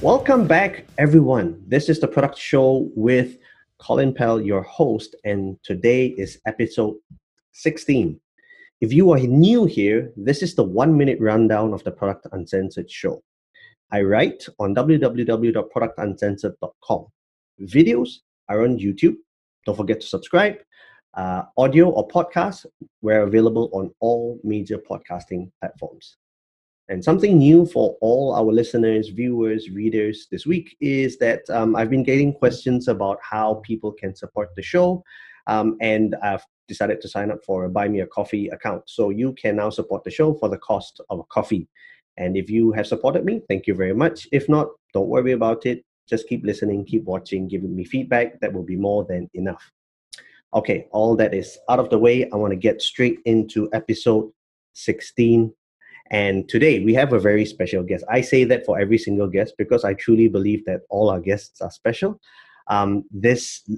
Welcome back, everyone. This is the Product Show with Colin Pell, your host, and today is episode 16. If you are new here, this is the one minute rundown of the Product Uncensored show. I write on www.productuncensored.com. Videos are on YouTube. Don't forget to subscribe. Uh, audio or podcast, we're available on all major podcasting platforms. And something new for all our listeners, viewers, readers this week is that um, I've been getting questions about how people can support the show. Um, and I've decided to sign up for a Buy Me a Coffee account. So you can now support the show for the cost of a coffee. And if you have supported me, thank you very much. If not, don't worry about it. Just keep listening, keep watching, giving me feedback. That will be more than enough. Okay, all that is out of the way. I want to get straight into episode 16 and today we have a very special guest. I say that for every single guest because I truly believe that all our guests are special. Um, this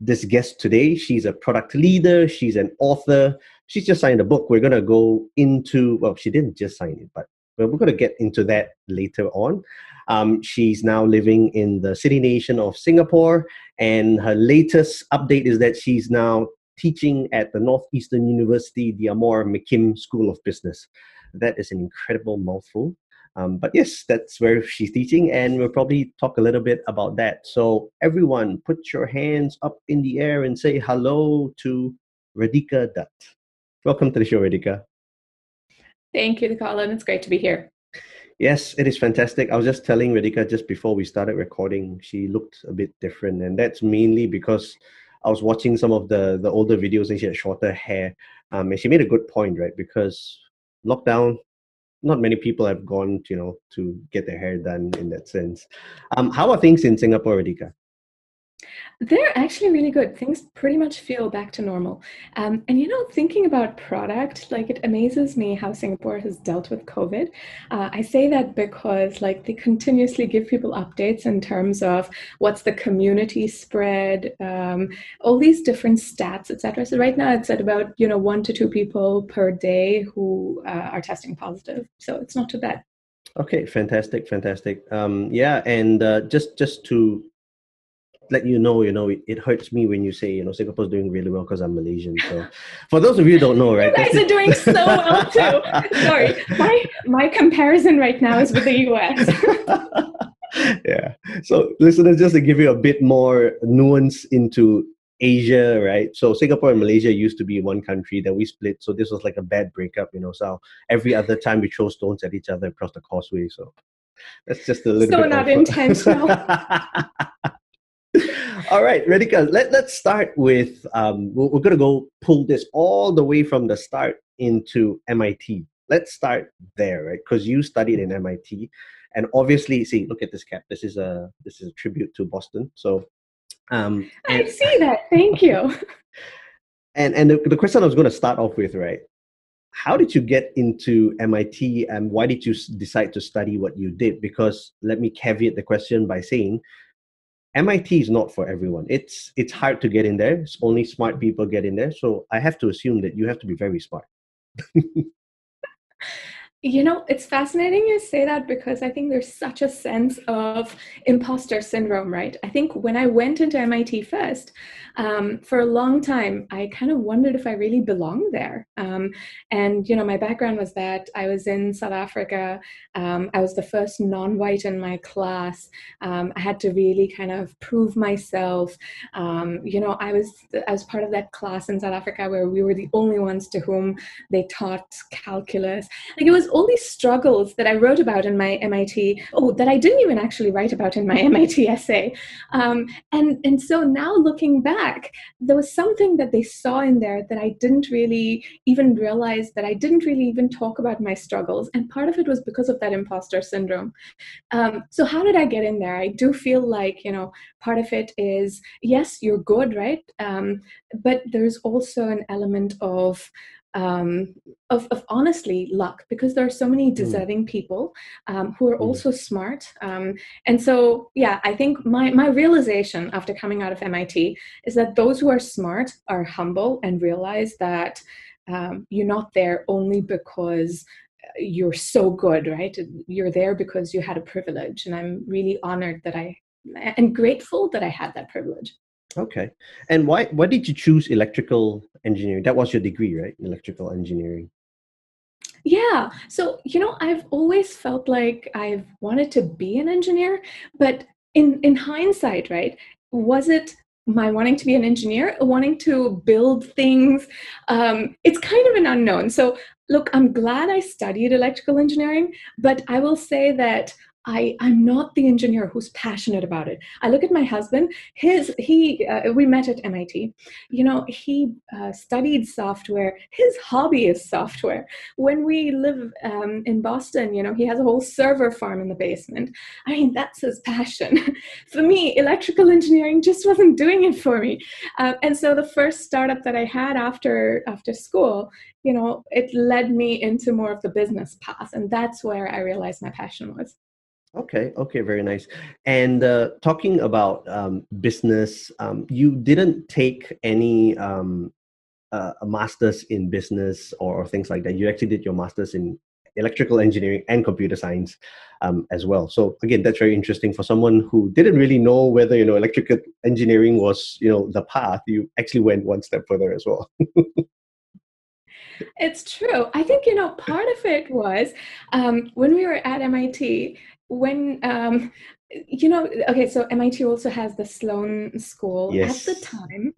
this guest today, she's a product leader, she's an author, she's just signed a book. We're gonna go into well, she didn't just sign it, but we're gonna get into that later on. Um, she's now living in the city nation of Singapore, and her latest update is that she's now teaching at the Northeastern University, the D'Amore-McKim School of Business. That is an incredible mouthful. Um, but yes, that's where she's teaching, and we'll probably talk a little bit about that. So, everyone, put your hands up in the air and say hello to Radhika Dutt. Welcome to the show, Radhika. Thank you, Colin. It's great to be here. Yes, it is fantastic. I was just telling Radhika just before we started recording, she looked a bit different, and that's mainly because I was watching some of the the older videos and she had shorter hair. Um, and she made a good point, right? Because lockdown, not many people have gone, you know, to get their hair done in that sense. Um, how are things in Singapore, Radhika? They're actually really good. Things pretty much feel back to normal. Um, and you know, thinking about product, like it amazes me how Singapore has dealt with COVID. Uh, I say that because like they continuously give people updates in terms of what's the community spread, um, all these different stats, etc. So right now it's at about you know one to two people per day who uh, are testing positive. So it's not too bad. Okay, fantastic, fantastic. Um, yeah, and uh, just just to let you know, you know, it, it, hurts me when you say, you know, Singapore's doing really well because I'm Malaysian. So, for those of you who don't know, right? You guys are doing so well too. Sorry, my my comparison right now is with the US. yeah. So, listeners, just to give you a bit more nuance into Asia, right? So Singapore and Malaysia used to be one country, then we split. So this was like a bad breakup, you know. So every other time we throw stones at each other across the causeway. So that's just a little so bit. So not intentional. all right, Radhika, let, let's start with um, we're, we're going to go pull this all the way from the start into MIT. Let's start there, right? Because you studied in MIT, and obviously, see, look at this cap. This is a this is a tribute to Boston. So, um, and, I see that. Thank you. And and the, the question I was going to start off with, right? How did you get into MIT, and why did you decide to study what you did? Because let me caveat the question by saying MIT is not for everyone. It's it's hard to get in there. It's only smart people get in there. So I have to assume that you have to be very smart. You know, it's fascinating you say that because I think there's such a sense of imposter syndrome, right? I think when I went into MIT first, um, for a long time, I kind of wondered if I really belonged there. Um, and, you know, my background was that I was in South Africa. Um, I was the first non white in my class. Um, I had to really kind of prove myself. Um, you know, I was, I was part of that class in South Africa where we were the only ones to whom they taught calculus. Like it was all these struggles that I wrote about in my MIT, oh, that I didn't even actually write about in my MIT essay. Um, and, and so now looking back, there was something that they saw in there that I didn't really even realize that I didn't really even talk about my struggles. And part of it was because of that imposter syndrome. Um, so how did I get in there? I do feel like, you know, part of it is, yes, you're good, right? Um, but there's also an element of um, of, of honestly luck because there are so many hmm. deserving mm. people um, who are mm. also smart. Um, and so, yeah, I think my, my realization after coming out of MIT is that those who are smart are humble and realize that um, you're not there only because you're so good, right? You're there because you had a privilege. And I'm really honored that I and grateful that I had that privilege. Okay. And why why did you choose electrical engineering? That was your degree, right? Electrical engineering. Yeah. So, you know, I've always felt like I've wanted to be an engineer, but in in hindsight, right? Was it my wanting to be an engineer, wanting to build things? Um, it's kind of an unknown. So, look, I'm glad I studied electrical engineering, but I will say that I, I'm not the engineer who's passionate about it. I look at my husband. His he uh, we met at MIT. You know he uh, studied software. His hobby is software. When we live um, in Boston, you know he has a whole server farm in the basement. I mean that's his passion. for me, electrical engineering just wasn't doing it for me. Uh, and so the first startup that I had after after school, you know, it led me into more of the business path, and that's where I realized my passion was. Okay, okay, very nice. And uh, talking about um, business, um, you didn't take any um, uh, a master's in business or, or, things like that. You actually did your master's in electrical engineering and computer science um, as well. So again, that's very interesting for someone who didn't really know whether you know electrical engineering was you know the path. You actually went one step further as well. it's true. I think, you know, part of it was um, when we were at MIT, when um, you know okay so mit also has the sloan school yes. at the time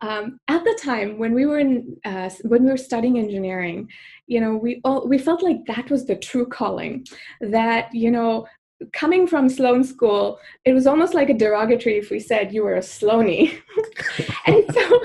um, at the time when we were in uh, when we were studying engineering you know we all we felt like that was the true calling that you know coming from sloan school it was almost like a derogatory if we said you were a sloanie and so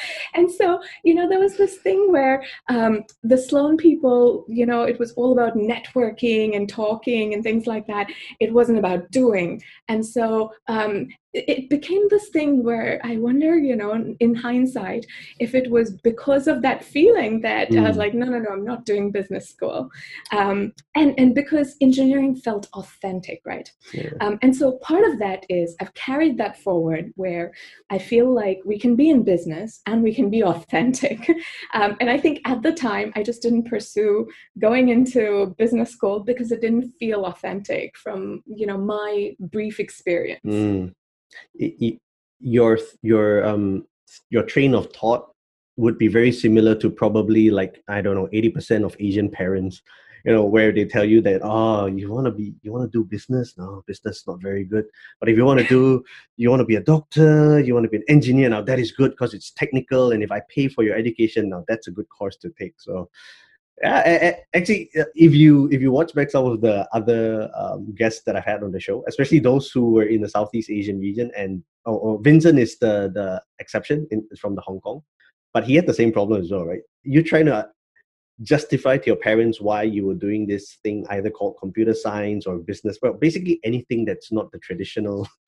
and so, you know, there was this thing where um, the Sloan people, you know, it was all about networking and talking and things like that. It wasn't about doing. And so um, it became this thing where I wonder, you know, in hindsight, if it was because of that feeling that mm. I was mm. like, no, no, no, I'm not doing business school, um, and and because engineering felt authentic, right? Yeah. Um, and so part of that is I've carried that forward, where I feel like we can be in business and we can be authentic, um, and I think at the time I just didn't pursue going into business school because it didn't feel authentic from you know my brief experience. Mm it, your your um your train of thought would be very similar to probably like I don't know eighty percent of Asian parents, you know, where they tell you that oh you want to be you want to do business? No business is not very good, but if you want to do you want to be a doctor you want to be an engineer now that is good because it's technical and if I pay for your education now that's a good course to take. So yeah, actually, uh, if you if you watch back some of the other um, guests that I've had on the show, especially those who were in the Southeast Asian region, and oh, oh, Vincent is the the exception in, from the Hong Kong, but he had the same problem as well, right? You're trying to justify to your parents why you were doing this thing, either called computer science or business, but basically anything that's not the traditional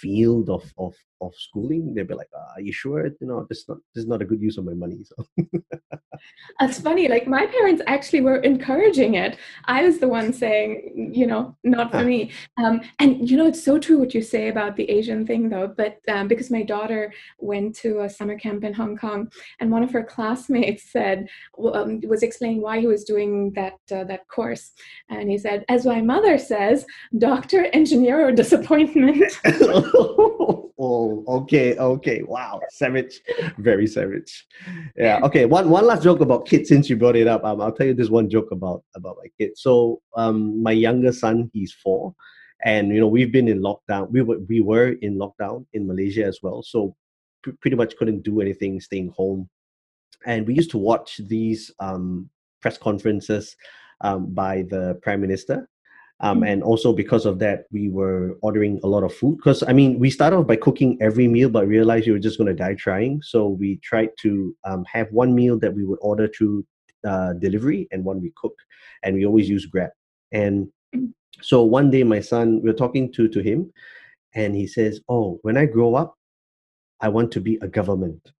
field of of of schooling, they'd be like, "Are you sure? You know, this is not this is not a good use of my money." So. That's funny. Like my parents actually were encouraging it. I was the one saying, you know, not for me. Um, and you know, it's so true what you say about the Asian thing, though. But um, because my daughter went to a summer camp in Hong Kong, and one of her classmates said um, was explaining why he was doing that uh, that course, and he said, "As my mother says, doctor, engineer, or disappointment." oh, okay, okay. Wow, savage, very savage. Yeah. Okay. One one last joke about kids since you brought it up. Um, I'll tell you this one joke about about my kid. So, um, my younger son, he's four, and you know we've been in lockdown. We were we were in lockdown in Malaysia as well. So, p- pretty much couldn't do anything, staying home, and we used to watch these um press conferences um, by the prime minister um, mm. and also because of that we were ordering a lot of food. Because i mean we started off by cooking every meal but realized we were just going to die trying. So we tried to um, have one meal that we would order through uh, delivery and one we cook and we always use grab. And mm. so one day my son we are talking to to him and he says oh when i grow up i want to be a government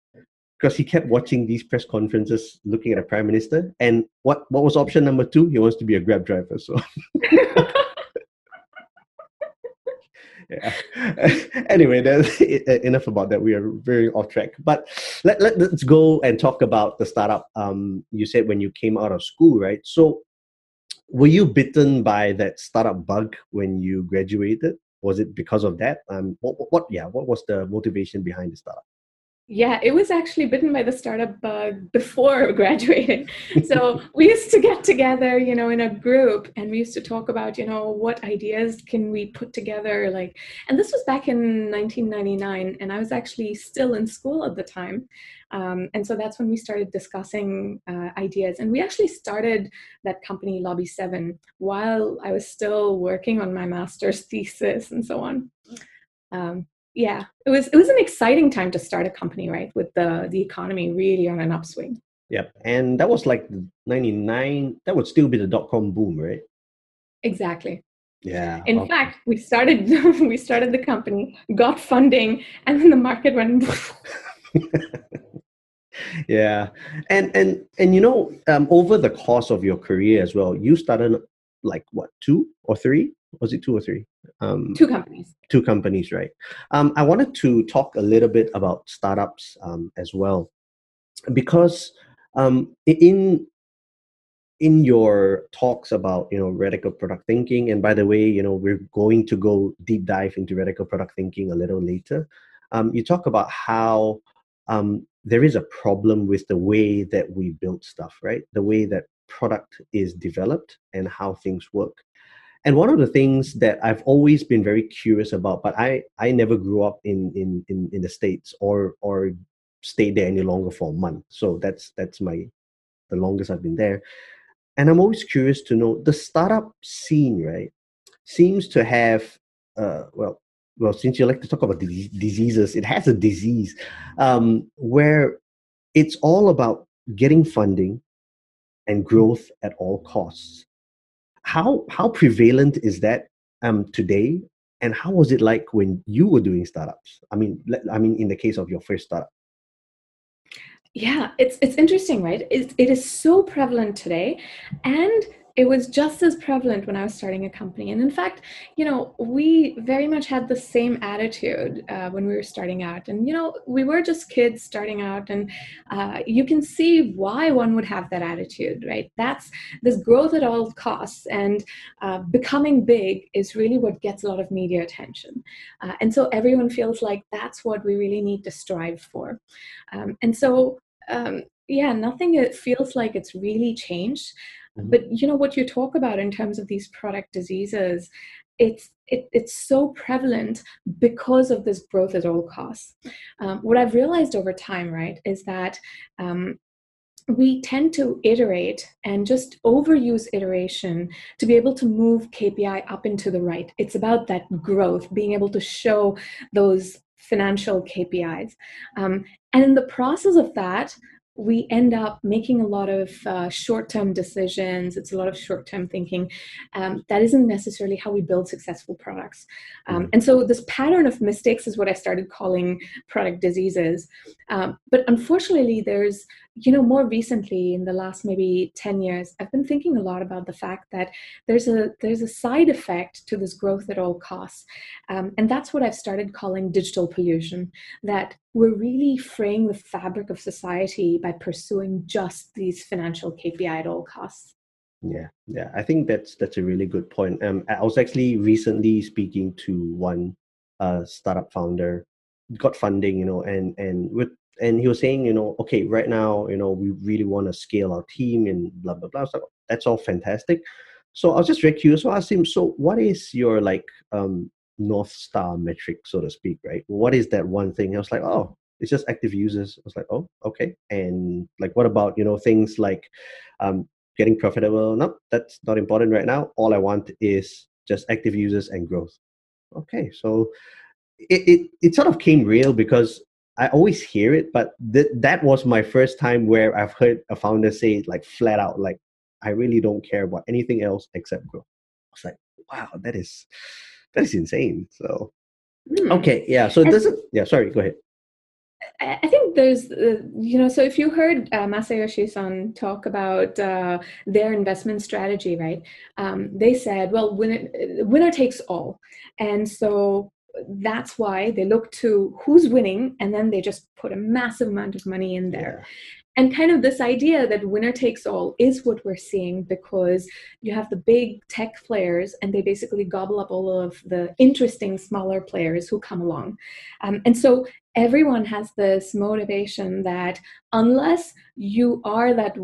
because he kept watching these press conferences, looking at the prime minister. And what what was option number two? He wants to be a grab driver. So. yeah. anyway, enough about that. We are very off track. But let, let, us go and talk about the startup. Um, you said when you came out of school, right? So, were you bitten by that startup bug when you graduated? Was it because of that? Um, what, what, yeah, what was the motivation behind the startup? Yeah, it was actually bitten by the startup bug before graduating. So we used to get together, you know, in a group and we used to talk about, you know, what ideas can we put together like and this was back in 1999 and I was actually still in school at the time. Um, and so that's when we started discussing uh, ideas. And we actually started that company Lobby 7 while I was still working on my master's thesis and so on. Um, yeah it was it was an exciting time to start a company right with the the economy really on an upswing. Yep and that was like 99 that would still be the dot-com boom right? Exactly. Yeah in okay. fact we started we started the company got funding and then the market went yeah and and and you know um, over the course of your career as well you started like what two or three? Was it two or three um, two companies. two companies right. Um, i wanted to talk a little bit about startups um, as well. Because um, in in your talks about you know radical product thinking and by the way you know we're going to go deep dive into radical product thinking a little later um, you talk about how um, there is a problem with the way that we build stuff right? The way that product is developed and how things work and one of the things that I've always been very curious about, but I I never grew up in in in, in the states or or stayed there any longer for a month. So that's that's my the longest I've been there. And I'm always curious to know the startup scene, right? Seems to have uh, well well since you like to talk about diseases, it has a disease um, where it's all about getting funding and growth at all costs how how prevalent is that um, today? And how was it like when you were doing startups? I mean i mean in the case of your first startup. Yeah it's it's interesting right? It, it is so prevalent today. And it was just as prevalent when I was starting a company. And in fact, you know, we very much had the same attitude uh, when we were starting out. And, you know, we were just kids starting out. And uh, you can see why one would have that attitude, right? That's this growth at all costs. And uh, becoming big is really what gets a lot of media attention. Uh, and so everyone feels like that's what we really need to strive for. Um, and so, um, yeah, nothing it feels like it's really changed. Mm-hmm. But you know what you talk about in terms of these product diseases, it's it, it's so prevalent because of this growth at all costs. Um, what I've realized over time, right, is that um, we tend to iterate and just overuse iteration to be able to move KPI up into the right. It's about that growth, being able to show those financial KPIs. Um, and in the process of that, we end up making a lot of uh, short-term decisions. It's a lot of short-term thinking. Um, that isn't necessarily how we build successful products. Um, mm-hmm. and so this pattern of mistakes is what i started calling product diseases. Um, but unfortunately there's you know more recently in the last maybe 10 years i've been thinking a lot about the fact that there's a there's a side effect to this growth at all costs. Um, and that's what i've started calling digital pollution that we're really fraying the fabric of society by pursuing just these financial kpi at all costs. Yeah yeah i think that's that's a really good point. Um, i was actually recently speaking to one uh, startup founder got funding you know and and with and he was saying, you know, okay, right now, you know, we really want to scale our team and blah blah blah. So that's all fantastic. So I was just very curious. So I asked him, so what is your like um, north star metric, so to speak, right? What is that one thing? I was like, oh, it's just active users. I was like, oh, okay. And like, what about you know things like um, getting profitable? No, that's not important right now. All I want is just active users and growth. Okay, so it, it, it sort of came real because I always hear it, but th- that was my first time where I've heard a founder say like flat out, like, I really don't care about anything else except growth. I was like, wow, that is that is insane. So mm. okay, yeah. So does it yeah, sorry, go ahead. I think there's, uh, you know, so if you heard uh, Masayoshi Son talk about uh, their investment strategy, right? Um, they said, well, winner, winner takes all. And so that's why they look to who's winning and then they just put a massive amount of money in there. Yeah and kind of this idea that winner takes all is what we're seeing because you have the big tech players and they basically gobble up all of the interesting smaller players who come along um, and so everyone has this motivation that unless you are that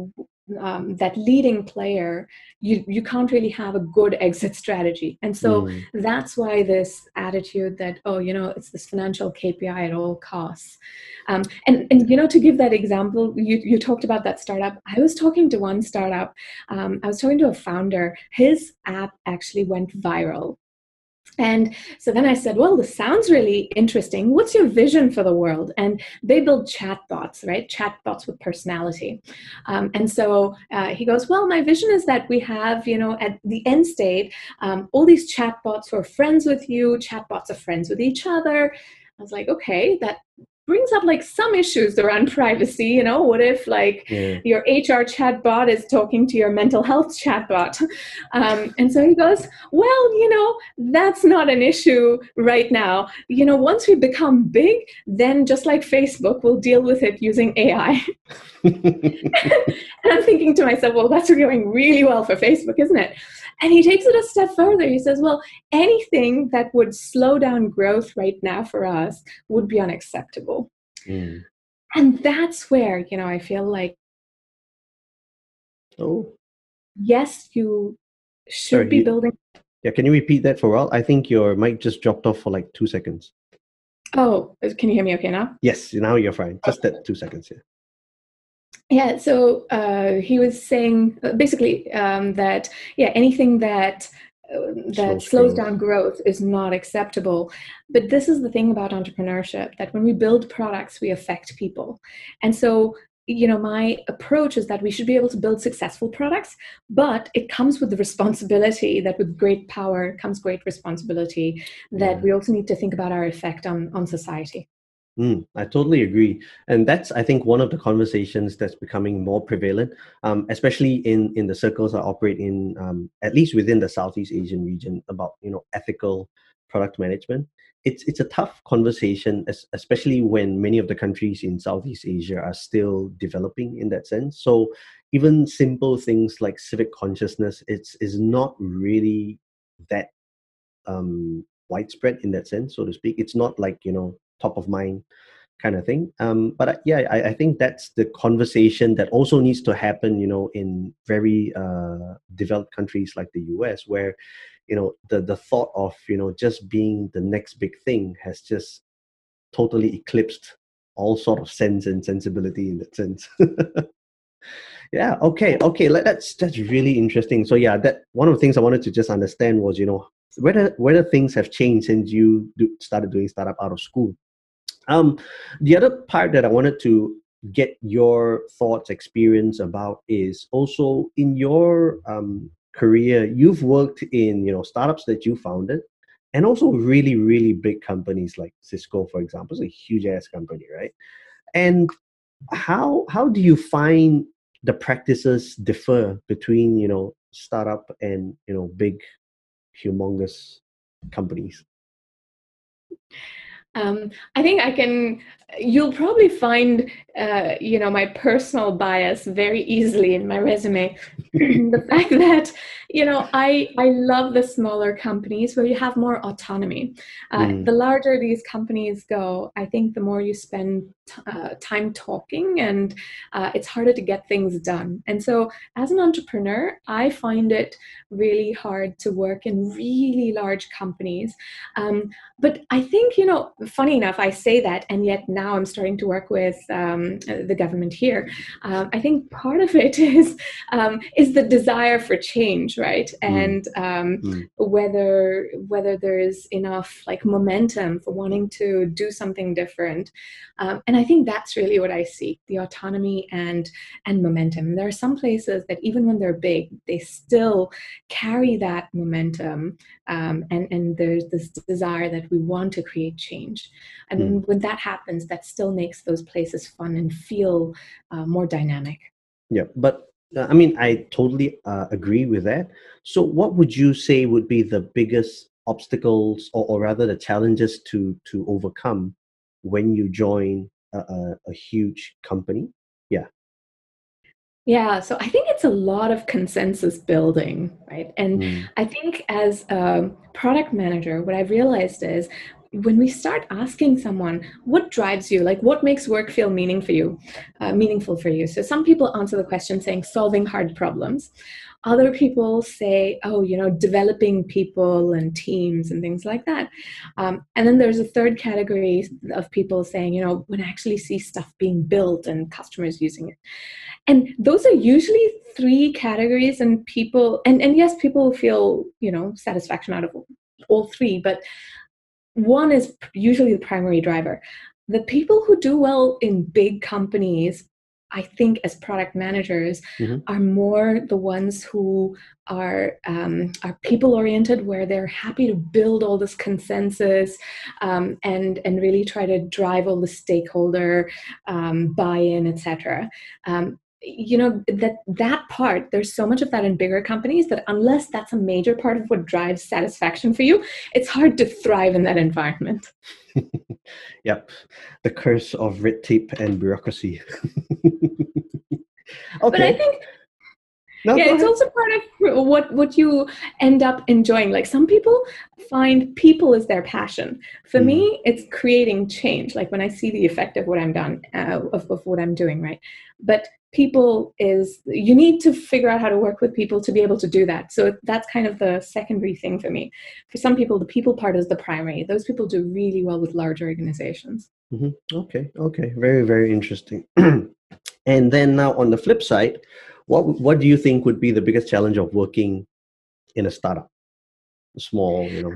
um, that leading player, you you can't really have a good exit strategy, and so mm. that's why this attitude that oh you know it's this financial KPI at all costs, um, and and you know to give that example, you you talked about that startup. I was talking to one startup. Um, I was talking to a founder. His app actually went viral and so then I said, Well, this sounds really interesting. What's your vision for the world? And they build chatbots, right? Chatbots with personality. Um, and so uh, he goes, Well, my vision is that we have, you know, at the end state, um, all these chatbots who are friends with you, chatbots are friends with each other. I was like, okay, that brings up like some issues around privacy you know? What if like yeah. your hr chatbot is talking to your mental health chatbot? Um, and so he goes well you know that's not an issue right now. You know once we become big then just like facebook we'll deal with it using ai and i'm thinking to myself well that's going really well for facebook isn't it and he takes it a step further. He says, well, anything that would slow down growth right now for us would be unacceptable. Mm. And that's where, you know, I feel like, oh, yes, you should Sorry, be you, building. Yeah, can you repeat that for a while? I think your mic just dropped off for like two seconds. Oh, can you hear me okay now? Yes, now you're fine. Just that two seconds, yeah. Yeah, so uh, he was saying uh, basically um, that yeah, anything that uh, that slows, slows down growth is not acceptable. But this is the thing about entrepreneurship that when we build products, we affect people, and so you know my approach is that we should be able to build successful products but it comes with the responsibility that with great power comes great responsibility that yeah. we also need to think about our effect on on society Mm, I totally agree, and that's I think one of the conversations that's becoming more prevalent, um, especially in in the circles I operate in, um, at least within the Southeast Asian region, about you know ethical product management. It's it's a tough conversation, especially when many of the countries in Southeast Asia are still developing in that sense. So even simple things like civic consciousness, it's is not really that um, widespread in that sense, so to speak. It's not like you know top of mind kind of thing. Um, but uh, yeah, I, I, think that's the conversation that also needs to happen, you know, in very uh, developed countries like the US, where, you know, the the thought of you know just being the next big thing has just totally eclipsed all sort of sense and sensibility in that sense. yeah. Okay. Okay. That's that's really interesting. So yeah, that one of the things I wanted to just understand was you know whether whether things have changed since you started doing startup out of school um, the other part that I wanted to get your thoughts, experience about is also in your um, career, you've worked in you know startups that you founded, and also really really big companies like Cisco, for example, it's a huge ass company, right? And how how do you find the practices differ between you know startup and you know big, humongous companies? Um, I think I can. You'll probably find, uh, you know, my personal bias very easily in my resume. the fact that, you know, I I love the smaller companies where you have more autonomy. Uh, mm. The larger these companies go, I think the more you spend uh, time talking, and uh, it's harder to get things done. And so, as an entrepreneur, I find it really hard to work in really large companies. Um, but I think, you know funny enough, I say that, and yet now I'm starting to work with um, the government here. Um, I think part of it is um, is the desire for change, right? Mm. And mm. whether whether there is enough like momentum for wanting to do something different. Um, and I think that's really what I see the autonomy and and momentum. There are some places that even when they're big, they still carry that momentum, um, and and there's this desire that we want to create change. And mm. when that happens, that still makes those places fun and feel uh, more dynamic. Yeah, but uh, I mean, I totally uh, agree with that. So, what would you say would be the biggest obstacles, or, or rather, the challenges to to overcome when you join a, a, a huge company? Yeah. Yeah, so I think it's a lot of consensus building, right? And mm. I think as a product manager, what I've realized is when we start asking someone what drives you like what makes work feel meaning for you uh, meaningful for you so some people answer the question saying solving hard problems other people say oh you know developing people and teams and things like that um, and then there's a third category of people saying you know when i actually see stuff being built and customers using it and those are usually three categories and people and, and yes people feel you know satisfaction out of all three but one is usually the primary driver. The people who do well in big companies, I think, as product managers, mm-hmm. are more the ones who are um, are people oriented, where they're happy to build all this consensus um, and and really try to drive all the stakeholder um, buy-in, etc. You know that that part there's so much of that in bigger companies that unless that's a major part of what drives satisfaction for you it's hard to thrive in that environment yep the curse of red tape and bureaucracy okay but i think no, yeah, it's also part of what what you end up enjoying. Like some people find people is their passion. For mm. me, it's creating change. Like when I see the effect of what I'm done, uh, of, of what I'm doing, right? But people is you need to figure out how to work with people to be able to do that. So that's kind of the secondary thing for me. For some people the people part is the primary. Those people do really well with large organizations. Mm-hmm. okay okay. Very very interesting. And then now on the flip side what what do you think would be the biggest challenge of working in a startup? Small you know?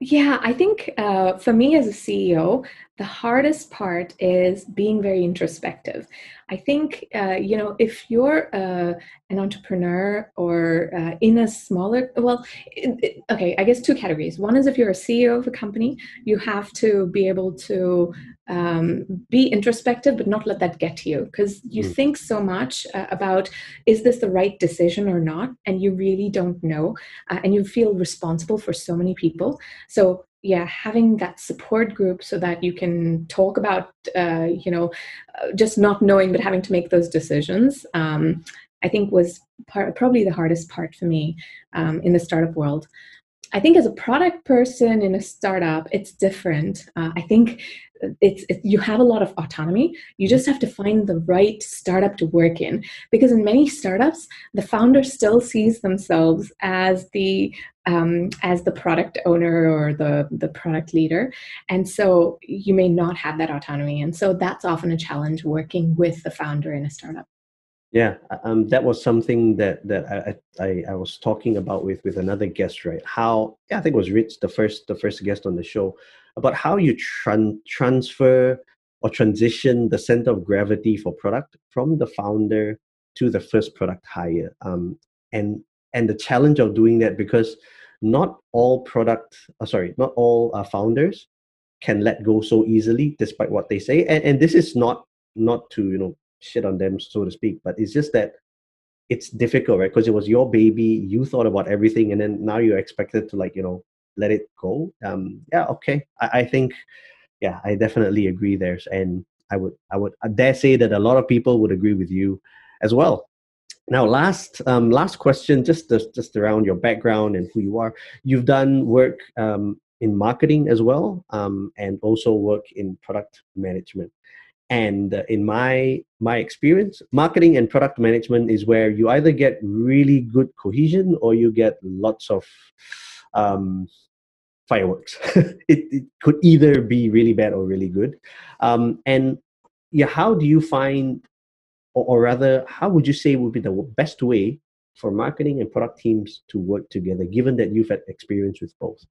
Yeah, I think uh, for me as a CEO, the hardest part is being very introspective. I think, uh, you know, if you're uh, an entrepreneur or uh, in a smaller, well, it, it, okay, I guess two categories. One is if you're a CEO of a company, you have to be able to um, be introspective, but not let that get to you because you mm. think so much uh, about is this the right decision or not, and you really don't know, uh, and you feel responsible for so many people. So yeah having that support group so that you can talk about uh, you know uh, just not knowing but having to make those decisions um, i think was part, probably the hardest part for me um, in the startup world I think as a product person in a startup, it's different. Uh, I think it's it, you have a lot of autonomy. You just have to find the right startup to work in because in many startups, the founder still sees themselves as the um, as the product owner or the the product leader, and so you may not have that autonomy. And so that's often a challenge working with the founder in a startup. Yeah, um, that was something that that I, I, I was talking about with with another guest, right? How yeah, I think it was Rich, the first the first guest on the show, about how you tran- transfer or transition the center of gravity for product from the founder to the first product hire, um, and and the challenge of doing that because not all product, uh, sorry, not all uh, founders can let go so easily, despite what they say, and and this is not not to you know shit on them, so to speak. But it's just that it's difficult, right? Because it was your baby, you thought about everything, and then now you're expected to like you know let it go. Um, yeah, okay. I, I think, yeah, I definitely agree there, and I would I would dare say that a lot of people would agree with you as well. Now, last um, last question, just just around your background and who you are. You've done work um, in marketing as well, um, and also work in product management and uh, in my my experience marketing and product management is where you either get really good cohesion or you get lots of um, fireworks it, it, could either be really bad or really good um, and yeah how do you find or, or rather how would you say would be the best way for marketing and product teams to work together given that you've had experience with both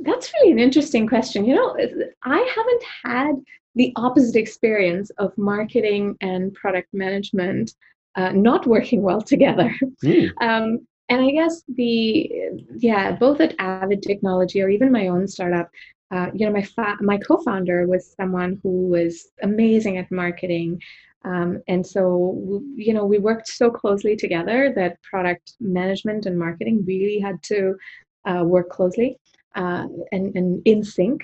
That's really an interesting question. You know, I haven't had the opposite experience of marketing and product management uh, not working well together. Mm. Um, and I guess the yeah, both at Avid Technology or even my own startup, uh, you know, my fa- my co-founder was someone who was amazing at marketing, um, and so you know we worked so closely together that product management and marketing really had to uh, work closely uh, and, and in sync.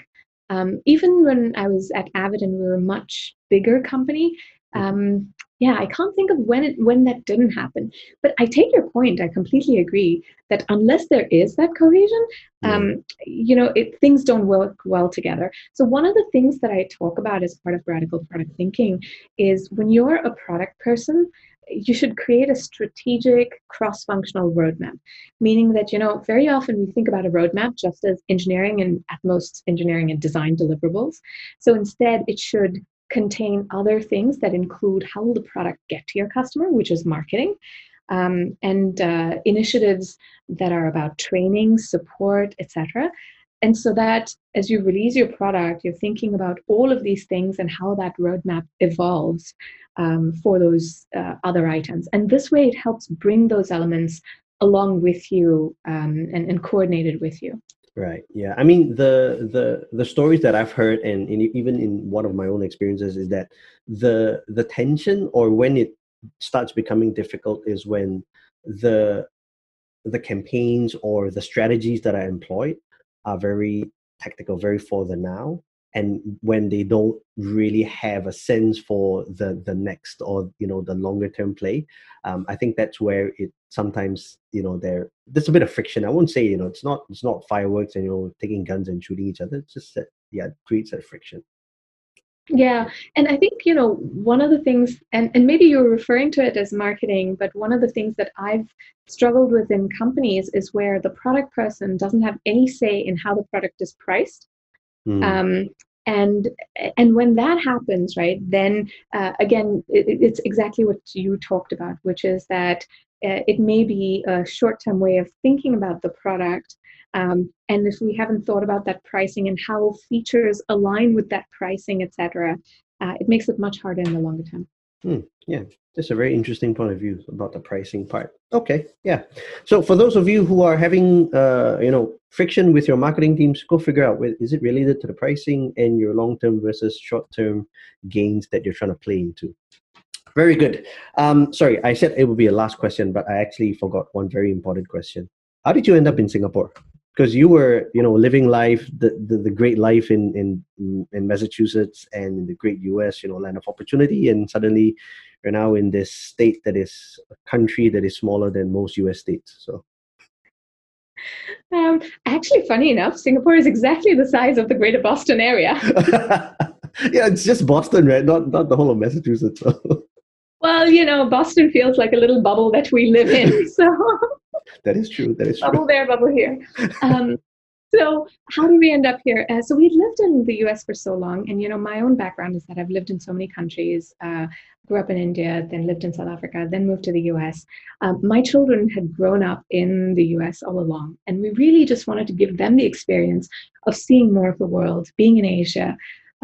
Um, even when I was at Avid and we were a much bigger company, mm-hmm. um, yeah, I can't think of when it, when that didn't happen. But I take your point. I completely agree that unless there is that cohesion, um, you know, it, things don't work well together. So one of the things that I talk about as part of radical product thinking is when you're a product person, you should create a strategic cross-functional roadmap meaning that you know very often we think about a roadmap just as engineering and at most engineering and design deliverables so instead it should contain other things that include how will the product get to your customer which is marketing um, and uh, initiatives that are about training support etc and so that as you release your product you're thinking about all of these things and how that roadmap evolves um, for those uh, other items. And this way, it helps bring those elements along with you um, and, and coordinated with you. Right. Yeah. I mean, the the the stories that I've heard, and in, even in one of my own experiences, is that the the tension or when it starts becoming difficult is when the the campaigns or the strategies that are employed are very tactical, very for the now, and when they don't really have a sense for the the next or you know the longer term play um, i think that's where it sometimes you know there there's a bit of friction. I won't say you know it's not it's not fireworks and you know taking guns and shooting each other. It's just that yeah it creates that friction. Yeah and i think you know one of the things and, and maybe you're referring to it as marketing but one of the things that i've struggled with in companies is where the product person doesn't have any say in how the product is priced. Mm. Um, and and when that happens right then uh, again it, it's exactly what you talked about which is that uh, it may be a short-term way of thinking about the product um, and if we haven't thought about that pricing and how features align with that pricing etc uh, it makes it much harder in the longer term Hmm, yeah, that's a very interesting point of view about the pricing part. Okay, yeah. So for those of you who are having, uh, you know, friction with your marketing teams, go figure out is it related to the pricing and your long-term versus short-term gains that you're trying to play into. Very good. Um, sorry, I said it would be a last question, but I actually forgot one very important question. How did you end up in Singapore? Because you were you know living life the, the, the great life in, in in massachusetts and in the great us you know land of opportunity. And suddenly you're now in this state that is a country that is smaller than most us states. So. Um, actually funny enough singapore is exactly the size of the greater boston area. Yeah it's just boston right? Not not the whole of massachusetts so. well you know boston feels like a little bubble that we live in so that is true. That is true. Bubble there, bubble here. Um, so how did we end up here? Uh, so we lived in the U.S. for so long, and you know, my own background is that I've lived in so many countries. Uh, grew up in India, then lived in South Africa, then moved to the U.S. Um, my children had grown up in the U.S. all along, and we really just wanted to give them the experience of seeing more of the world, being in Asia.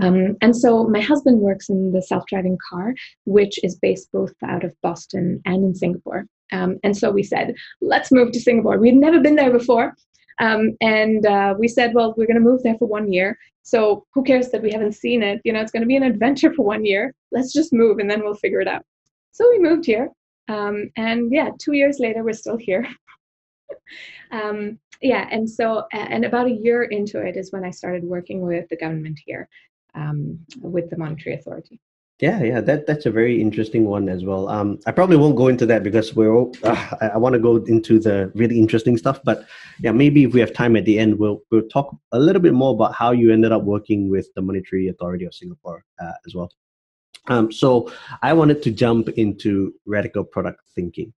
Um, and so my husband works in the self-driving car, which is based both out of Boston and in Singapore. Um, and so we said, let's move to Singapore. We'd never been there before. Um, and uh, we said, well, we're going to move there for one year. So who cares that we haven't seen it? You know, it's going to be an adventure for one year. Let's just move and then we'll figure it out. So we moved here. Um, and yeah, two years later, we're still here. Um, yeah, and so, and about a year into it is when I started working with the government here, um, with the Monetary Authority. Yeah, yeah, that that's a very interesting one as well. Um, I probably won't go into that because we're. All, uh, I, I want to go into the really interesting stuff, but yeah, maybe if we have time at the end, we'll we'll talk a little bit more about how you ended up working with the Monetary Authority of Singapore uh, as well. Um, so I wanted to jump into radical product thinking,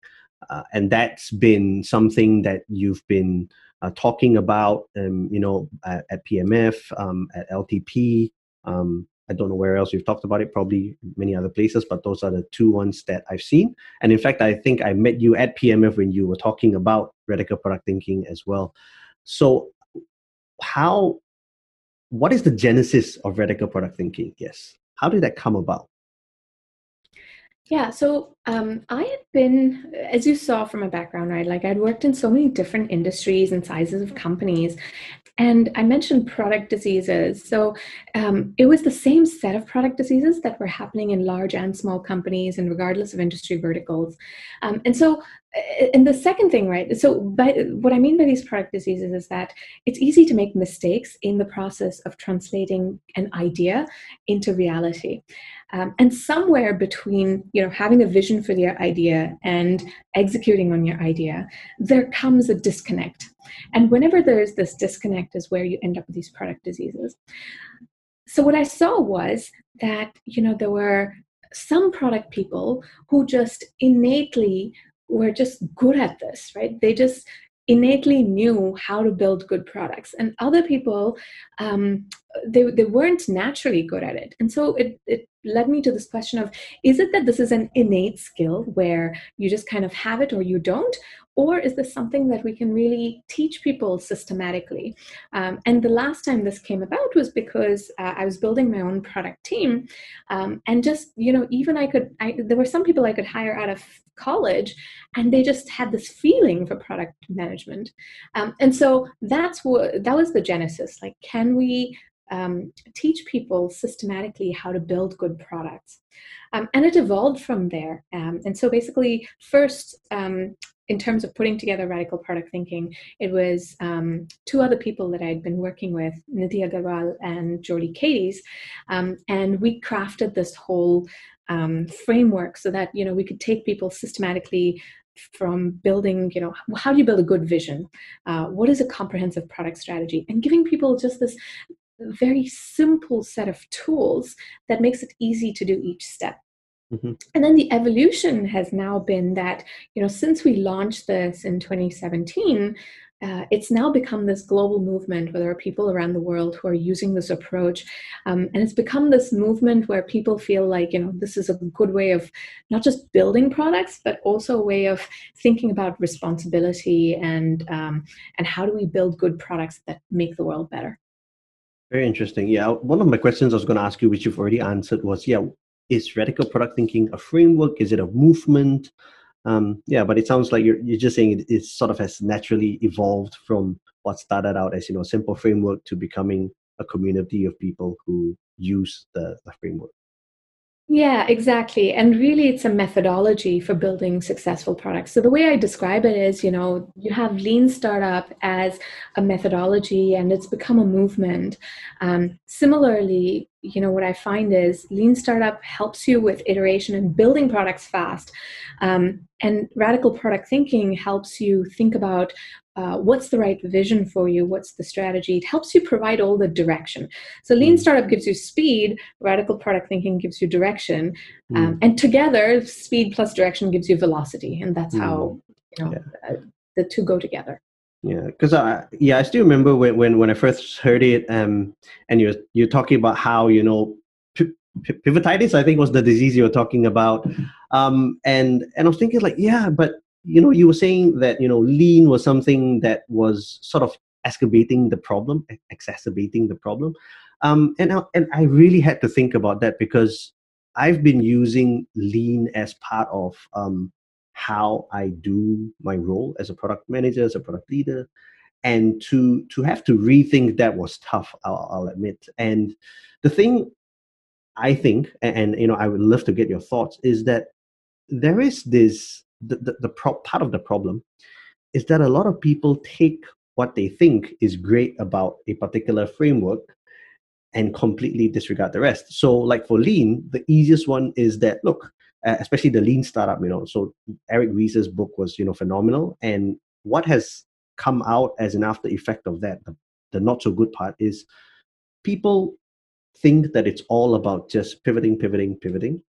uh, and that's been something that you've been uh, talking about, um, you know, at, at PMF, um, at LTP. Um, I don't know where else we've talked about it, probably many other places, but those are the two ones that I've seen. And in fact, I think I met you at PMF when you were talking about radical product thinking as well. So how what is the genesis of radical product thinking yes how did that come about yeah, so um, I had been, as you saw from my background, right? Like I'd worked in so many different industries and sizes of companies. And I mentioned product diseases. So um, it was the same set of product diseases that were happening in large and small companies, and regardless of industry verticals. Um, and so and the second thing right so by, what i mean by these product diseases is that it's easy to make mistakes in the process of translating an idea into reality um, and somewhere between you know having a vision for your idea and executing on your idea there comes a disconnect and whenever there's this disconnect is where you end up with these product diseases so what i saw was that you know there were some product people who just innately were just good at this, right? They just innately knew how to build good products. And other people um, they, they weren't naturally good at it. And so it, it led me to this question of is it that this is an innate skill where you just kind of have it or you don't? Or is this something that we can really teach people systematically? Um, and the last time this came about was because uh, i was building my own product team um, and just you know even i could I, there were some people i could hire out of college and they just had this feeling for product management um, and so that's what that was the genesis like can we um, teach people systematically how to build good products. Um, and it evolved from there. Um, and so basically, first, um, in terms of putting together radical product thinking, it was um, two other people that I'd been working with, Nidhi Agarwal and Geordie Kaytes, um, and we crafted this whole framework so that you know we could take people systematically from building you know how do you build a good vision uh, what is a comprehensive product strategy and giving people just this very simple set of tools that makes it easy to do each step. Mm-hmm. And then the evolution has now been that, you know, since we launched this in 2017, uh, it's now become this global movement where there are people around the world who are using this approach. Um, and it's become this movement where people feel like, you know, this is a good way of not just building products, but also a way of thinking about responsibility and, um, and how do we build good products that make the world better. Very interesting. Yeah, one of my questions I was going to ask you, which you've already answered, was yeah, is radical product thinking a framework? Is it a movement? Um, yeah, but it sounds like you're you're just saying it, it sort of has naturally evolved from what started out as you know a simple framework to becoming a community of people who use the, the framework. Yeah, exactly. And really, it's a methodology for building successful products. So, the way I describe it is you know, you have lean startup as a methodology and it's become a movement. Um, similarly, you know, what I find is lean startup helps you with iteration and building products fast. Um, and radical product thinking helps you think about uh, what's the right vision for you what's the strategy it helps you provide all the direction so lean mm. startup gives you speed radical product thinking gives you direction um, mm. and together speed plus direction gives you velocity and that's mm. how you know yeah. uh, the two go together yeah because i yeah i still remember when, when when i first heard it um and you're you're talking about how you know pivotitis i think was the disease you were talking about um and and i was thinking like yeah but you know you were saying that you know lean was something that was sort of exacerbating the problem exacerbating the problem. Um, and, I, and i really had to think about that because i've been using lean as part of um, how i do my role as a product manager as a product leader. And to to have to rethink that was tough i'll, I'll admit. And the thing i think and, and you know i would love to get your thoughts is that there is this the, the, the pro- part of the problem is that a lot of people take what they think is great about a particular framework and completely disregard the rest. So, like for lean, the easiest one is that look, uh, especially the lean startup, you know. So Eric Ries's book was, you know, phenomenal, and what has come out as an after effect of that, the, the not so good part is people think that it's all about just pivoting, pivoting, pivoting,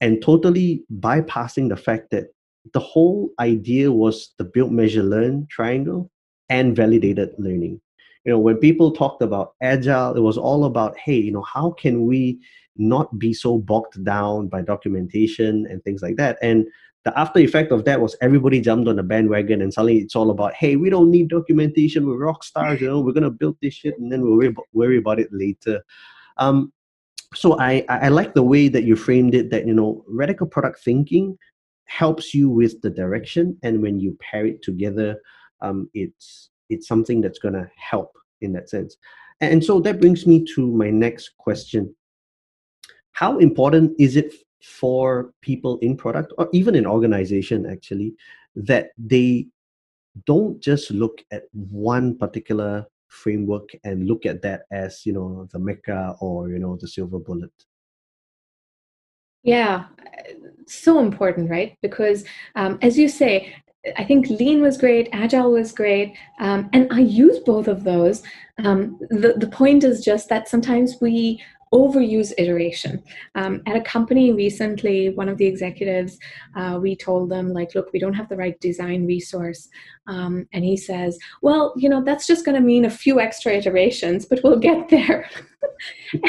and totally bypassing the fact that the whole idea was the build measure learn triangle and validated learning. You know when people talked about agile it was all about hey you know how can we not be so bogged down by documentation and things like that? And the after effect of that was everybody jumped on the bandwagon and suddenly it's all about hey we don't need documentation we're rock stars you know we're gonna build this shit and then we'll worry, about it later. Um, so I, I like the way that you framed it that you know radical product thinking helps you with the direction and when you pair it together um, it's it's something that's going to help in that sense. And so that brings me to my next question. How important is it for people in product or even in organization actually that they don't just look at one particular framework and look at that as you know the mecca or you know the silver bullet? Yeah so important right because um, as you say I think lean was great, agile was great, um, and I use both of those. Um, the, the point is just that sometimes we overuse iteration. Um, at a company recently, one of the executives, uh, we told them, like, look, we don't have the right design resource. Um, and he says, well, you know, that's just going to mean a few extra iterations, but we'll get there.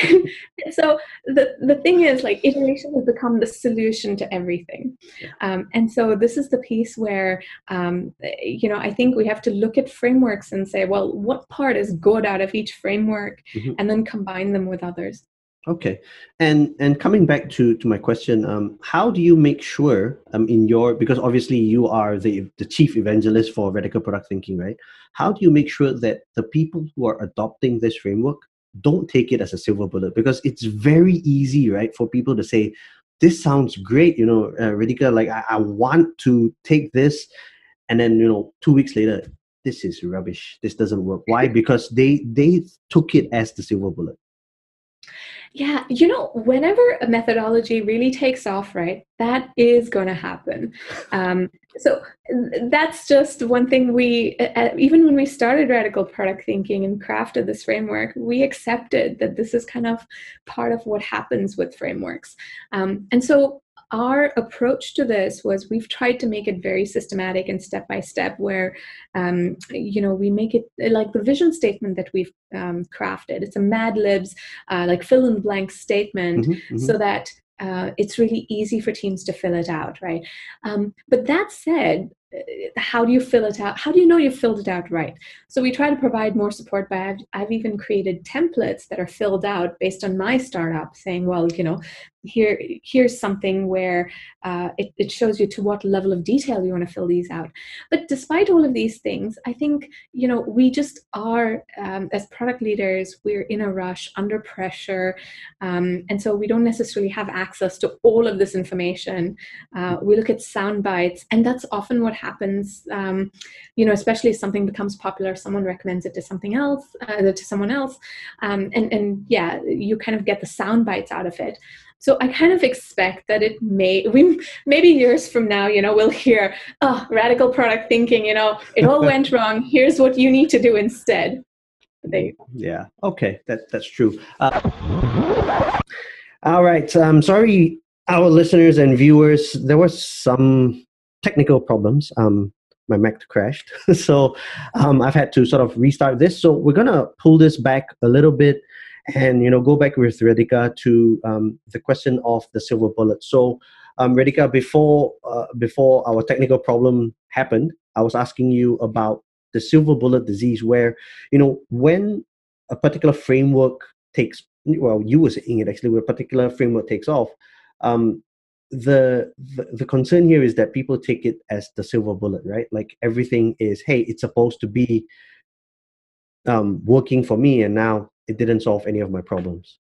and so the, the thing is, like, iteration has become the solution to everything. Um, and so this is the piece where, um, you know, I think we have to look at frameworks and say, well, what part is good out of each framework, mm-hmm. and then combine them with others. Okay, and and coming back to to my question, um, how do you make sure um in your because obviously you are the the chief evangelist for radical product thinking, right? How do you make sure that the people who are adopting this framework don't take it as a silver bullet? Because it's very easy, right, for people to say, "This sounds great," you know, uh, radical. Like I, I want to take this, and then you know, two weeks later, this is rubbish. This doesn't work. Why? Because they they took it as the silver bullet. Yeah, you know, whenever a methodology really takes off, right, that is going to happen. Um, so that's just one thing we, even when we started radical product thinking and crafted this framework, we accepted that this is kind of part of what happens with frameworks. Um, and so our approach to this was we've tried to make it very systematic and step by step where um, you know we make it like the vision statement that we've um, crafted it's a mad libs uh, like fill in blank statement mm-hmm, mm-hmm. so that uh, it's really easy for teams to fill it out right um, but that said how do you fill it out? How do you know you've filled it out right? So we try to provide more support by I've, I've, even created templates that are filled out based on my startup, saying, well, you know, here here's something where uh, it, it shows you to what level of detail you want to fill these out. But despite all of these things, I think you know we just are um, as product leaders, we're in a rush, under pressure, um, and so we don't necessarily have access to all of this information. Uh, we look at sound bites, and that's often what happens um, you know especially if something becomes popular someone recommends it to something else uh, to someone else um, and and yeah you kind of get the sound bites out of it so i kind of expect that it may we maybe years from now you know we'll hear oh radical product thinking you know it all went wrong. Here's what you need to do instead. They yeah okay that that's true. Uh, all right um sorry our listeners and viewers there was some technical problems. Um, my Mac crashed, so um, I've had to sort of restart this. So we're gonna pull this back a little bit, and you know go back with Radhika to um, the question of the silver bullet. So um, Radhika, before uh, before our technical problem happened, I was asking you about the silver bullet disease, where you know when a particular framework takes well, you were saying it actually, where a particular framework takes off, um, the, the, the concern here is that people take it as the silver bullet right like everything is hey it's supposed to be um, working for me and now it didn't solve any of my problems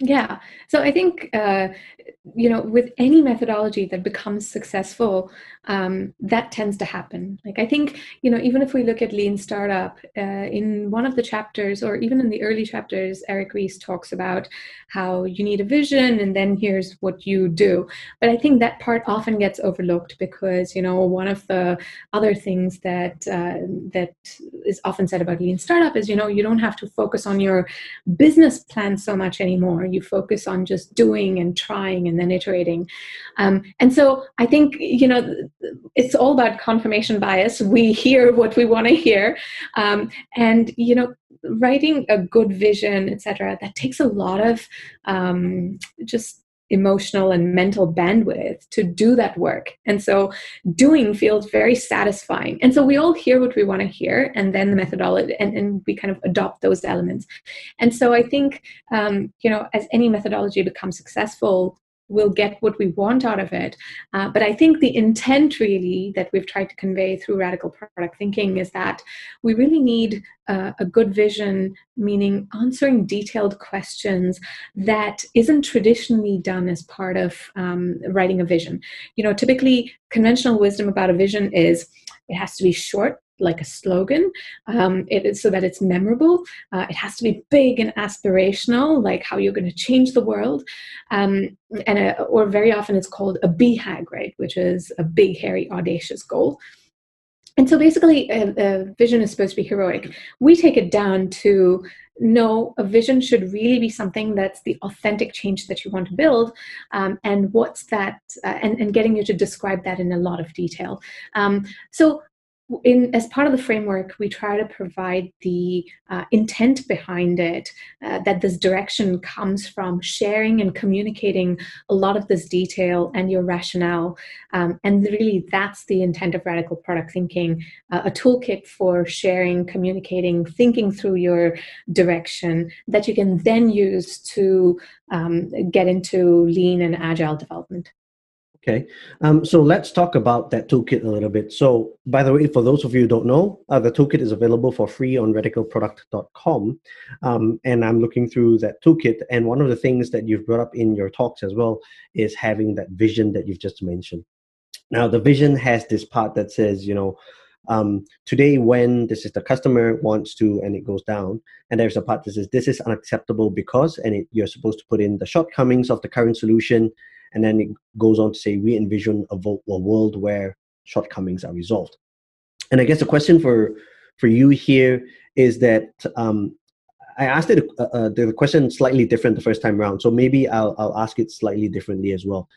yeah. So I think, uh, you know, with any methodology that becomes successful, um, that tends to happen. Like, I think, you know, even if we look at Lean Startup, uh, in one of the chapters, or even in the early chapters, Eric Ries talks about how you need a vision and then here's what you do. But I think that part often gets overlooked because, you know, one of the other things that, uh, that is often said about Lean Startup is, you know, you don't have to focus on your business plan so much anymore you focus on just doing and trying and then iterating. Um, and so i think you know it's all about confirmation bias. We hear what we want to hear. Um, and you know writing a good vision etc that takes a lot of um, just emotional and mental bandwidth to do that work. And so doing feels very satisfying. And so we all hear what we want to hear, and then the methodology, and, and we kind of adopt those elements. And so I think, um, you know, as any methodology becomes successful, we'll get what we want out of it. Uh, but I think the intent, really, that we've tried to convey through radical product thinking is that we really need uh, a good vision, meaning answering detailed questions that isn't traditionally done as part of um, writing a vision. You know, typically, conventional wisdom about a vision is it has to be short like a slogan um, it is so that it's memorable uh, it has to be big and aspirational like how you're going to change the world um, and a, or very often it's called a BHAG right which is a big hairy audacious goal and so basically a, a vision is supposed to be heroic we take it down to no, a vision should really be something that's the authentic change that you want to build. Um, and what's that, uh, and, and getting you to describe that in a lot of detail. Um, so in as part of the framework we try to provide the uh, intent behind it uh, that this direction comes from sharing and communicating a lot of this detail and your rationale. Um, and really that's the intent of radical product thinking uh, a toolkit for sharing communicating thinking through your direction that you can then use to um, get into lean and agile development Okay, um, so let's talk about that toolkit a little bit. So, by the way, for those of you who don't know, uh, the toolkit is available for free on radicalproduct.com. Um, and I'm looking through that toolkit. And one of the things that you've brought up in your talks as well is having that vision that you've just mentioned. Now, the vision has this part that says, you know, um, today when this is the customer wants to and it goes down and there's a part that says this is unacceptable because and it, you're supposed to put in the shortcomings of the current solution and then it goes on to say, we envision a, a world where shortcomings are resolved. And I guess the question for, for you here is that um, I asked it uh, uh, the question slightly different the first time around, so maybe I'll, I'll ask it slightly differently as well.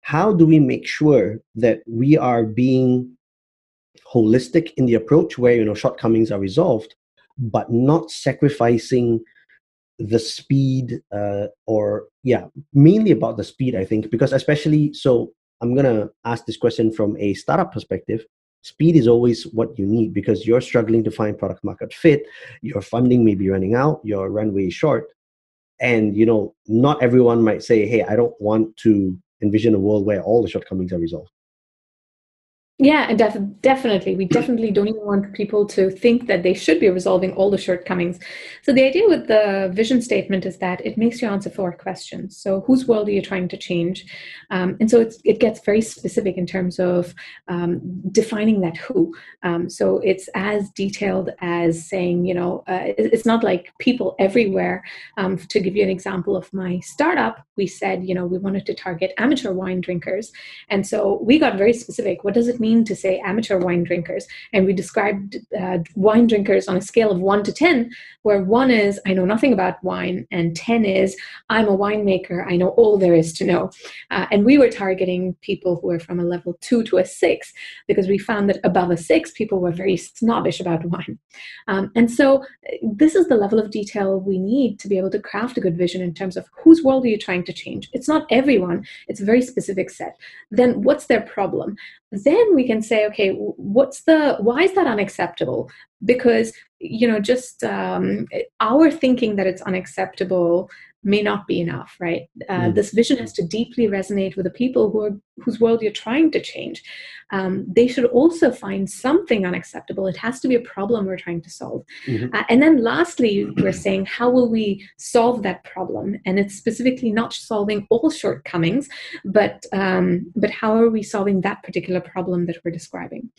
How do we make sure that we are being holistic in the approach where you know shortcomings are resolved, but not sacrificing the speed uh, or yeah mainly about the speed i think because especially so i'm going to ask this question from a startup perspective. Speed is always what you need because you're struggling to find product market fit your funding may be running out your runway is short and you know not everyone might say hey i don't want to envision a world where all the shortcomings are resolved yeah, def- definitely. We definitely don't even want people to think that they should be resolving all the shortcomings. So, the idea with the vision statement is that it makes you answer four questions. So, whose world are you trying to change? Um, and so, it gets very specific in terms of um, defining that who. Um, so, it's as detailed as saying, you know, uh, it's not like people everywhere. Um, to give you an example of my startup, we said, you know, we wanted to target amateur wine drinkers. And so, we got very specific. What does it mean? Mean to say amateur wine drinkers. And we described uh, wine drinkers on a scale of one to 10, where one is, I know nothing about wine, and 10 is, I'm a winemaker, I know all there is to know. Uh, and we were targeting people who were from a level two to a six, because we found that above a six, people were very snobbish about wine. Um, and so uh, this is the level of detail we need to be able to craft a good vision in terms of whose world are you trying to change. It's not everyone, it's a very specific set. Then what's their problem? then we can say okay what's the why is that unacceptable? Because you know just um, our thinking that it's unacceptable may not be enough right? Uh, mm. this vision has to deeply resonate with the people who are whose world you're trying to change. Um, they should also find something unacceptable. It has to be a problem we're trying to solve. Mm-hmm. uh, and then lastly we're saying how will we solve that problem? And it's specifically not solving all shortcomings but um, but how are we solving that particular problem that we're describing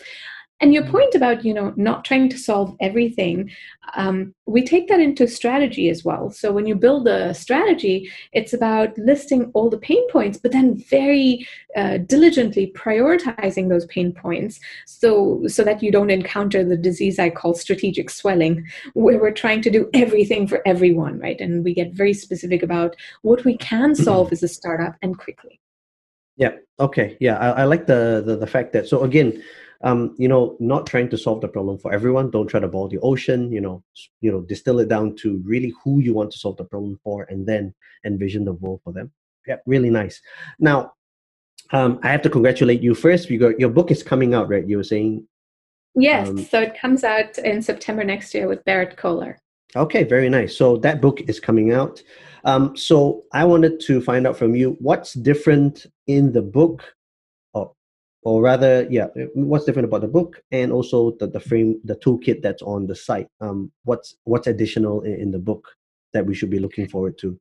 and your point about you know not trying to solve everything um, we take that into strategy as well. So when you build a strategy it's about listing all the pain points but then very uh, diligently prioritizing those pain points so so that you don't encounter the disease i call strategic swelling where we're trying to do everything for everyone right? And we get very specific about what we can solve as a startup and quickly. Yeah. Okay. Yeah. I, I like the, the the fact that so again um, you know, not trying to solve the problem for everyone. Don't try to boil the ocean. You know, you know, distill it down to really who you want to solve the problem for, and then envision the world for them. yeah, really nice. Now, um, I have to congratulate you first. Got your book is coming out, right? You were saying. Yes, um, so it comes out in September next year with Berrett-Koehler. Okay, very nice. So that book is coming out. Um, so I wanted to find out from you what's different in the book, or, rather, yeah, what's different about the book, and also the, the frame, the toolkit that's on the site. Um, what's what's additional in, in the book that we should be looking forward to?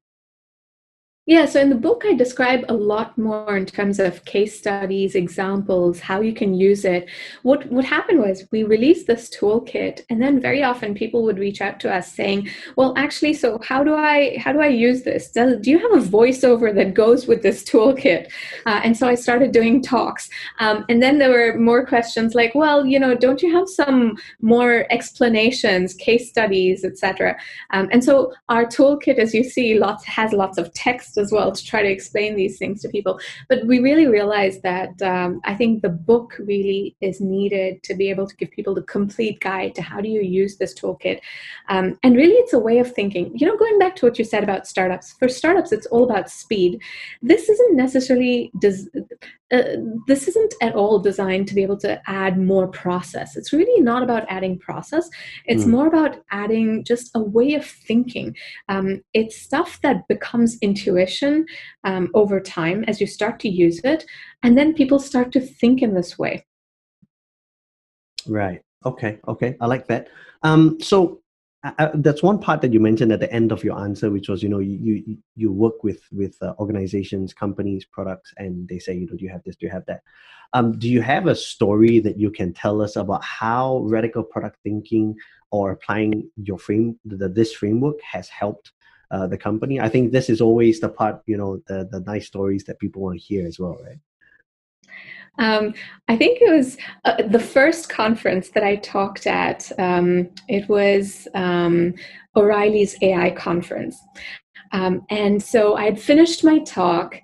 Yeah, so in the book, I describe a lot more in terms of case studies, examples, how you can use it. What what happened was we released this toolkit, and then very often people would reach out to us saying, "Well, actually, so how do I how do I use this? Do, do you have a voiceover that goes with this toolkit?" Uh, and so I started doing talks, um, and then there were more questions like, "Well, you know, don't you have some more explanations, case studies, etc." Um, and so our toolkit, as you see, lots has lots of text as well to try to explain these things to people. But we really realized that um, I think the book really is needed to be able to give people the complete guide to how do you use this toolkit. Um, and really, it's a way of thinking. You know, going back to what you said about startups, for startups, it's all about speed. This isn't necessarily des- uh, this isn't at all designed to be able to add more process. It's really not about adding process. It's mm. more about adding just a way of thinking. Um, it's stuff that becomes intuition um, over time as you start to use it, and then people start to think in this way. Right. Okay. Okay. I like that. Um, so uh, that's one part that you mentioned at the end of your answer, which was you know you you, you work with with uh, organizations, companies, products, and they say you know do you have this, do you have that? Um, do you have a story that you can tell us about how radical product thinking or applying your frame the, this framework has helped uh, the company? I think this is always the part you know the the nice stories that people want to hear as well, right? Um, I think it was uh, the first conference that I talked at. Um, it was um, O'Reilly's AI conference. Um, and so I had finished my talk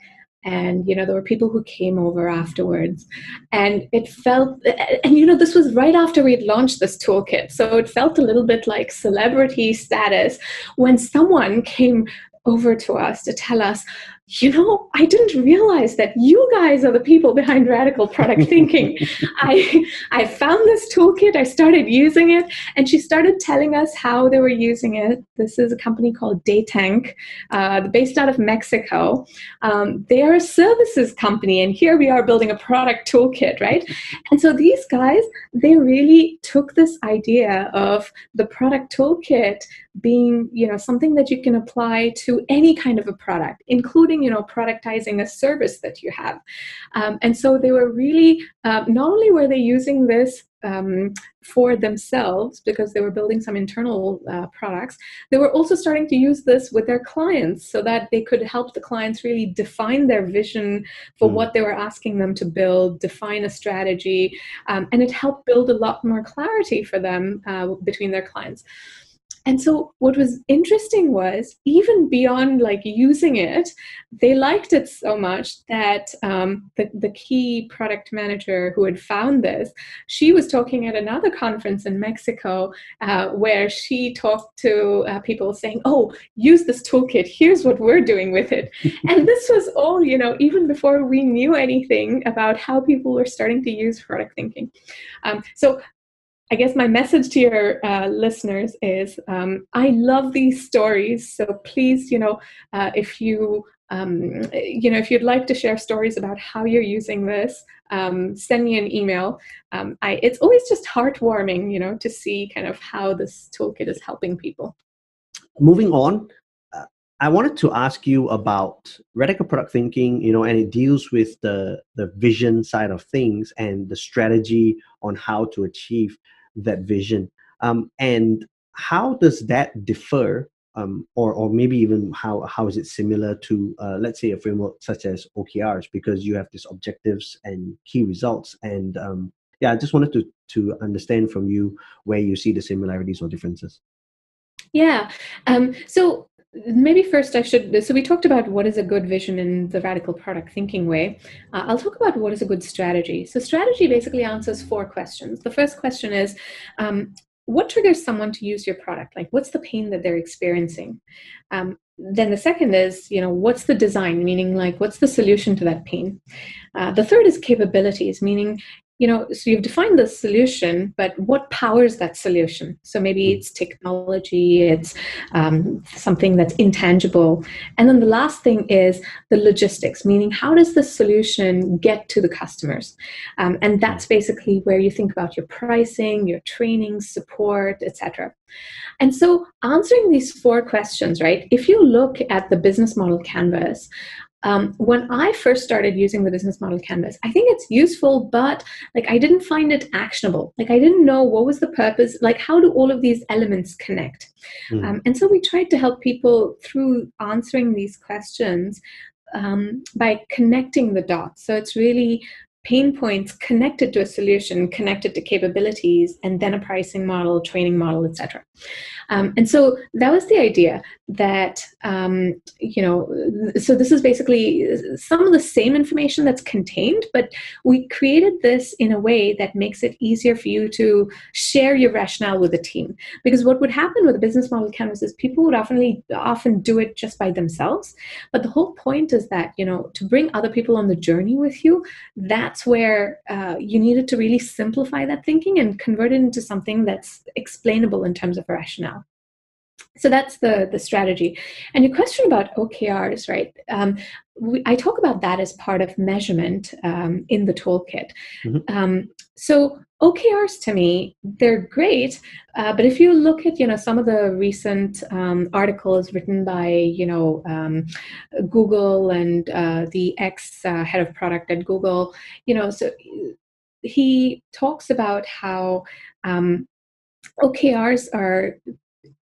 and you know there were people who came over afterwards. And it felt and you know this was right after we'd launched this toolkit. So it felt a little bit like celebrity status when someone came over to us to tell us you know, I didn't realize that you guys are the people behind radical product thinking. I I found this toolkit, I started using it, and she started telling us how they were using it. This is a company called Daytank, uh, based out of Mexico. Um, they are a services company, and here we are building a product toolkit, right? And so these guys, they really took this idea of the product toolkit being, you know, something that you can apply to any kind of a product, including you know productizing a service that you have um, and so they were really uh, not only were they using this um, for themselves because they were building some internal uh, products they were also starting to use this with their clients so that they could help the clients really define their vision for mm. what they were asking them to build define a strategy um, and it helped build a lot more clarity for them uh, between their clients and so what was interesting was even beyond like using it they liked it so much that um, the, the key product manager who had found this she was talking at another conference in mexico uh, where she talked to uh, people saying oh use this toolkit. Here's what we're doing with it. And this was all you know even before we knew anything about how people were starting to use product thinking. Um, so I guess my message to your uh, listeners is um, I love these stories. So please, you know, uh, if you um, you know if you'd like to share stories about how you're using this, um, send me an email. Um, I, it's always just heartwarming, you know, to see kind of how this toolkit is helping people. Moving on, uh, I wanted to ask you about radical product thinking, you know, and it deals with the the vision side of things and the strategy on how to achieve that vision. Um, and how does that differ um, or, or maybe even how, how is it similar to uh, let's say a framework such as okrs because you have these objectives and key results and um, yeah i just wanted to, to understand from you where you see the similarities or differences. Yeah um, so maybe first I should. So we talked about what is a good vision in the radical product thinking way. Uh, I'll talk about what is a good strategy. So strategy basically answers four questions. The first question is, um, what triggers someone to use your product like what's the pain that they're experiencing um, then the second is you know what's the design meaning like what's the solution to that pain uh, the third is capabilities meaning you know so you've defined the solution but what powers that solution? So maybe hmm. it's technology it's um, something that's intangible. And then the last thing is the logistics meaning how does the solution get to the customers? Um, and that's basically where you think about your pricing your training support etc and so answering these four questions right if you look at the business model canvas um, when I first started using the business model canvas, I think it's useful, but like I didn't find it actionable. Like I didn't know what was the purpose, like how do all of these elements connect? Mm. Um, and so we tried to help people through answering these questions um, by connecting the dots. So it's really pain points connected to a solution, connected to capabilities, and then a pricing model, training model, etc. Um, and so that was the idea that um, you know. So this is basically some of the same information that's contained, but we created this in a way that makes it easier for you to share your rationale with the team. Because what would happen with a business model canvas is people would often often do it just by themselves, but the whole point is that you know to bring other people on the journey with you. That that's where uh, you needed to really simplify that thinking and convert it into something that's explainable in terms of rationale. So that's the the strategy. And your question about OKRs, right? Um, we, I talk about that as part of measurement um, in the toolkit. Mm-hmm. Um, so OKRs to me, they're great, uh, but if you look at you know some of the recent um, articles written by you know um, Google and uh, the ex uh, head of product at Google, you know, so he talks about how um, OKRs are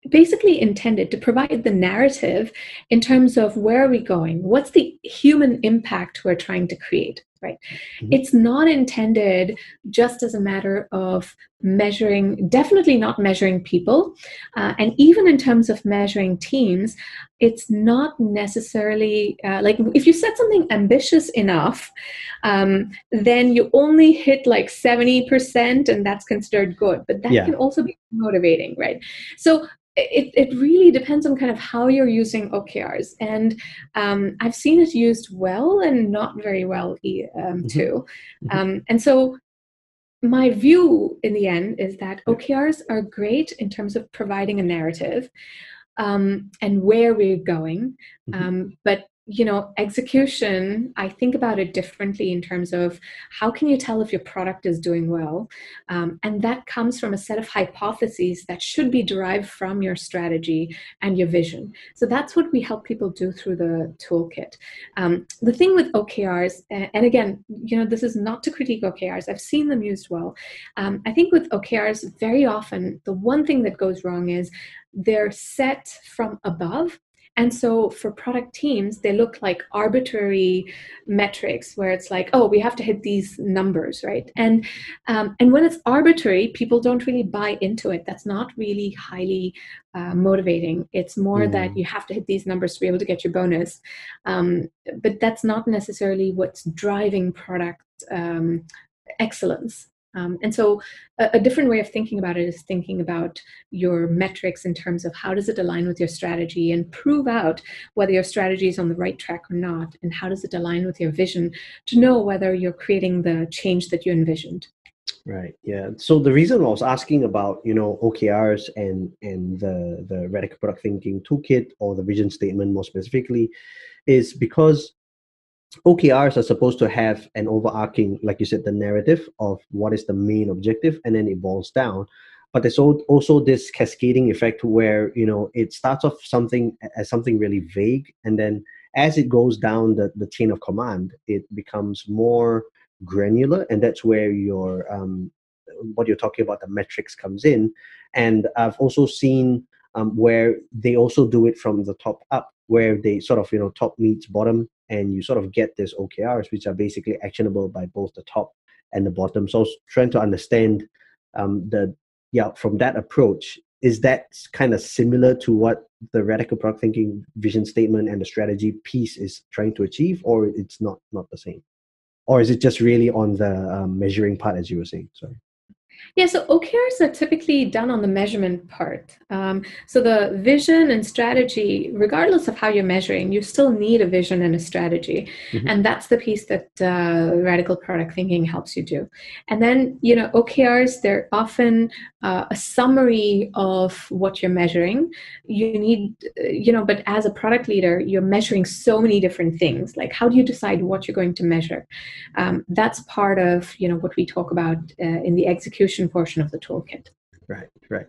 basically intended to provide the narrative in terms of where are we going what's the human impact we're trying to create right mm-hmm. it's not intended just as a matter of measuring definitely not measuring people uh, and even in terms of measuring teams it's not necessarily uh, like if you set something ambitious enough um, then you only hit like 70% and that's considered good but that yeah. can also be motivating right so it, it really depends on kind of how you're using OKRs. And um, I've seen it used well and not very well um, mm-hmm. too. Mm-hmm. Um, and so my view in the end is that OKRs are great in terms of providing a narrative um, and where we're going. Mm-hmm. Um, but you know execution i think about it differently in terms of how can you tell if your product is doing well? Um, and that comes from a set of hypotheses that should be derived from your strategy and your vision. So that's what we help people do through the toolkit. Um, the thing with okrs and again you know this is not to critique okrs i've seen them used well. Um, i think with okrs very often the one thing that goes wrong is they're set from above and so for product teams, they look like arbitrary metrics where it's like, oh, we have to hit these numbers, right? And um, and when it's arbitrary, people don't really buy into it. That's not really highly uh, motivating. It's more mm. that you have to hit these numbers to be able to get your bonus. Um, but that's not necessarily what's driving product um, excellence. Um, and so a, a, different way of thinking about it is thinking about your metrics in terms of how does it align with your strategy and prove out whether your strategy is on the right track or not, and how does it align with your vision to know whether you're creating the change that you envisioned. Right. Yeah. So the reason I was asking about you know OKRs and and the the radical product thinking toolkit or the vision statement more specifically is because OKRs are supposed to have an overarching, like you said, the narrative of what is the main objective, and then it boils down. But there's also this cascading effect where you know it starts off something as something really vague, and then as it goes down the, the chain of command, it becomes more granular, and that's where your um, what you're talking about the metrics comes in. And I've also seen um, where they also do it from the top up, where they sort of you know top meets bottom and you sort of get this OKRs, which are basically actionable by both the top and the bottom. So trying to understand um, the yeah from that approach. Is that kind of similar to what the radical product thinking vision statement and the strategy piece is trying to achieve, or it's not not the same, or is it just really on the um, measuring part as you were saying? Sorry. Yeah, so OKRs are typically done on the measurement part. Um, so the vision and strategy, regardless of how you're measuring, you still need a vision and a strategy, mm-hmm. and that's the piece that uh, radical product thinking helps you do. And then you know OKRs, they're often uh, a summary of what you're measuring. You need, you know, but as a product leader, you're measuring so many different things. Like how do you decide what you're going to measure? Um, that's part of you know what we talk about uh, in the execution portion of the toolkit. Right, right.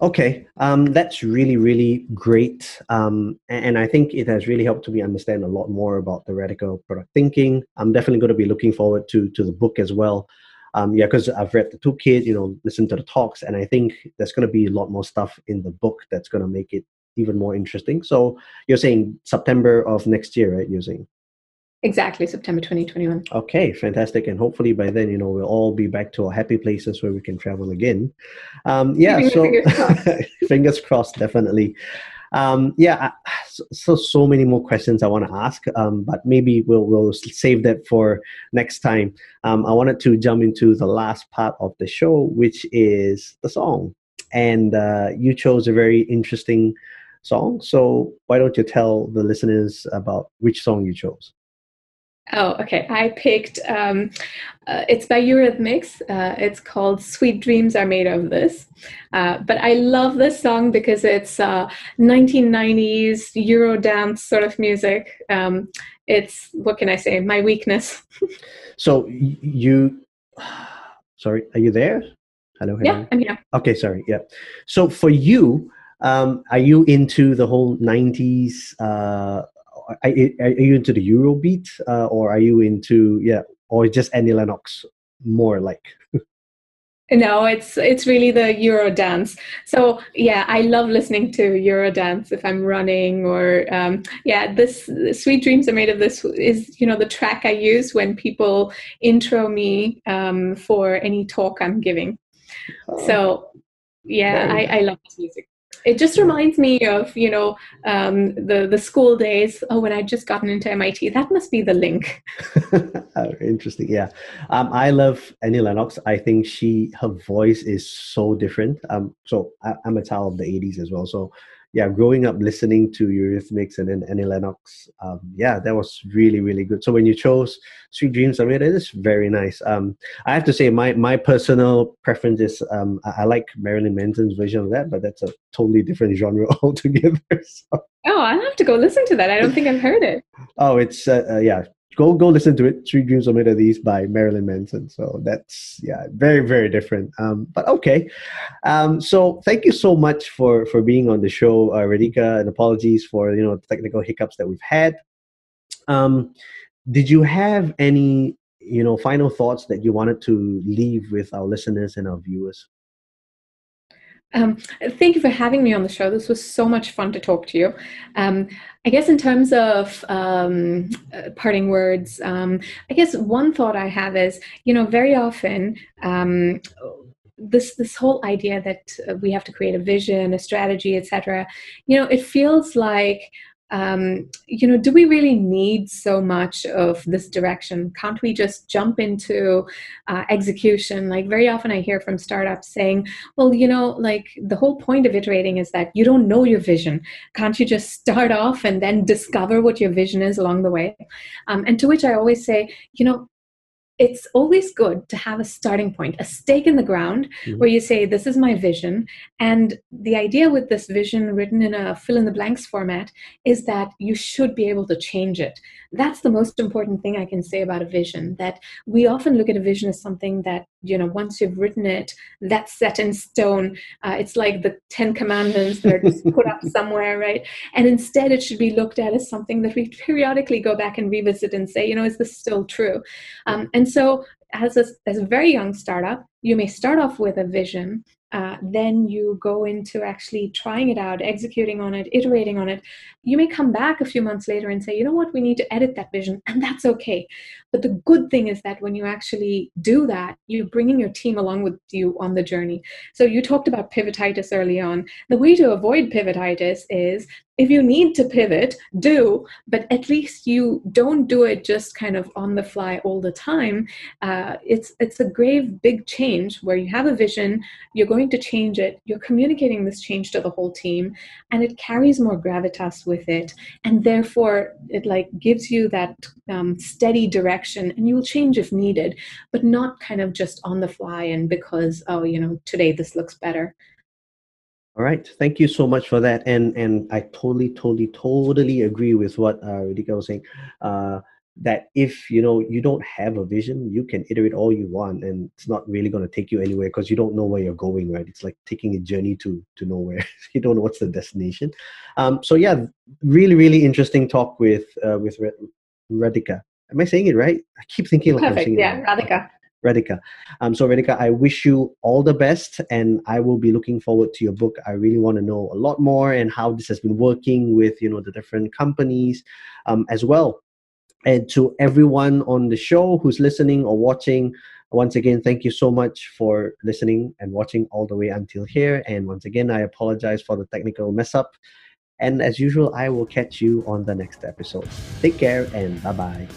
Okay, um, that's really, really great. Um, and, and, I think it has really helped me understand a lot more about the radical product thinking. I'm definitely going to be looking forward to, to the book as well. Um, yeah, because I've read the toolkit, you know, listened to the talks, and I think there's going to be a lot more stuff in the book that's going to make it even more interesting. So you're saying September of next year, right? You're saying? Exactly, September 2021. Okay, fantastic. And hopefully by then, you know, we'll all be back to our happy places where we can travel again. Um, yeah, so fingers crossed, fingers crossed definitely. Um, yeah, so so many more questions I want to ask, um, but maybe we'll we'll save that for next time. Um, I wanted to jump into the last part of the show, which is the song, and uh, you chose a very interesting song. So why don't you tell the listeners about which song you chose? Oh, okay. I picked, um, uh, it's by Eurythmics. Uh, it's called Sweet Dreams Are Made of This. Uh, but I love this song because it's 1990s uh, Euro dance sort of music. Um, it's, what can I say, my weakness. so you, sorry, are you there? Hello, hello. Yeah, I'm here. Okay, sorry. Yeah. So for you, um, are you into the whole 90s uh, are, are you into the Eurobeat uh, or are you into yeah or just Annie Lennox more like? no, it's it's really the Eurodance. So yeah, I love listening to Eurodance if I'm running or um, yeah. This Sweet Dreams are made of this is you know the track I use when people intro me um, for any talk I'm giving. Oh. So yeah, I, I love this music it just reminds me of you know um, the the school days. Oh when i'd just gotten into mit that must be the link. Oh, interesting yeah. Um, i love annie lennox. I think she her voice is so different. Um, so I, i'm a child of the 80s as well so yeah, growing up listening to Eurythmics and then Annie Lennox, um, yeah, that was really really good. So when you chose Sweet Dreams, I mean, it is very nice. Um, I have to say, my my personal preference is um, I, I, like Marilyn Manson's version of that, but that's a totally different genre altogether. So. Oh, I'll have to go listen to that. I don't think I've heard it. oh, it's uh, uh, yeah, go go listen to it. Sweet Dreams Are Made of These by Marilyn Manson. So that's yeah, very very different. Um, but okay. Um, so thank you so much for for being on the show, uh, and apologies for you know technical hiccups that we've had. Um, did you have any you know final thoughts that you wanted to leave with our listeners and our viewers? Um, thank you for having me on the show. This was so much fun to talk to you. Um, I guess in terms of um, uh, parting words, um, I guess one thought I have is, you know, very often um, this this whole idea that we have to create a vision, a strategy, etc. You know, it feels like um, you know, do we really need so much of this direction? Can't we just jump into uh, execution? Like, very often I hear from startups saying, well, you know, like the whole point of iterating is that you don't know your vision. Can't you just start off and then discover what your vision is along the way? Um, and to which I always say, you know, it's always good to have a starting point, a stake in the ground mm-hmm. where you say, This is my vision. And the idea with this vision written in a fill in the blanks format is that you should be able to change it. That's the most important thing I can say about a vision that we often look at a vision as something that, you know, once you've written it, that's set in stone. Uh, it's like the Ten Commandments that are just put up somewhere, right? And instead, it should be looked at as something that we periodically go back and revisit and say, you know, is this still true? Um, and so, as a, as a very young startup, you may start off with a vision uh, then you go into actually trying it out, executing on it, iterating on it. You may come back a few months later and say, you know what, we need to edit that vision, and that's okay. But the good thing is that when you actually do that, you're bringing your team along with you on the journey. So you talked about pivotitis early on. The way to avoid pivotitis is if you need to pivot, do, but at least you don't do it just kind of on the fly all the time. Uh, it's it's a grave, big change where you have a vision, you're going to change it, you're communicating this change to the whole team, and it carries more gravitas with it, and therefore it like gives you that um, steady direction, and you will change if needed, but not kind of just on the fly and because oh you know today this looks better. All right, thank you so much for that, and and I totally, totally, totally agree with what uh, Radhika was saying. Uh, that if you know you don't have a vision, you can iterate all you want, and it's not really going to take you anywhere because you don't know where you're going. Right? It's like taking a journey to to nowhere. you don't know what's the destination. Um, so yeah, really, really interesting talk with uh, with Radhika. Am I saying it right? I keep thinking like Perfect. I'm saying yeah, Radhika. Radhika. Um, so, Radhika, I wish you all the best, and I will be looking forward to your book. I really want to know a lot more and how this has been working with you know the different companies um, as well. And to everyone on the show who's listening or watching, once again, thank you so much for listening and watching all the way until here. And once again, I apologize for the technical mess up. And as usual, I will catch you on the next episode. Take care and bye bye.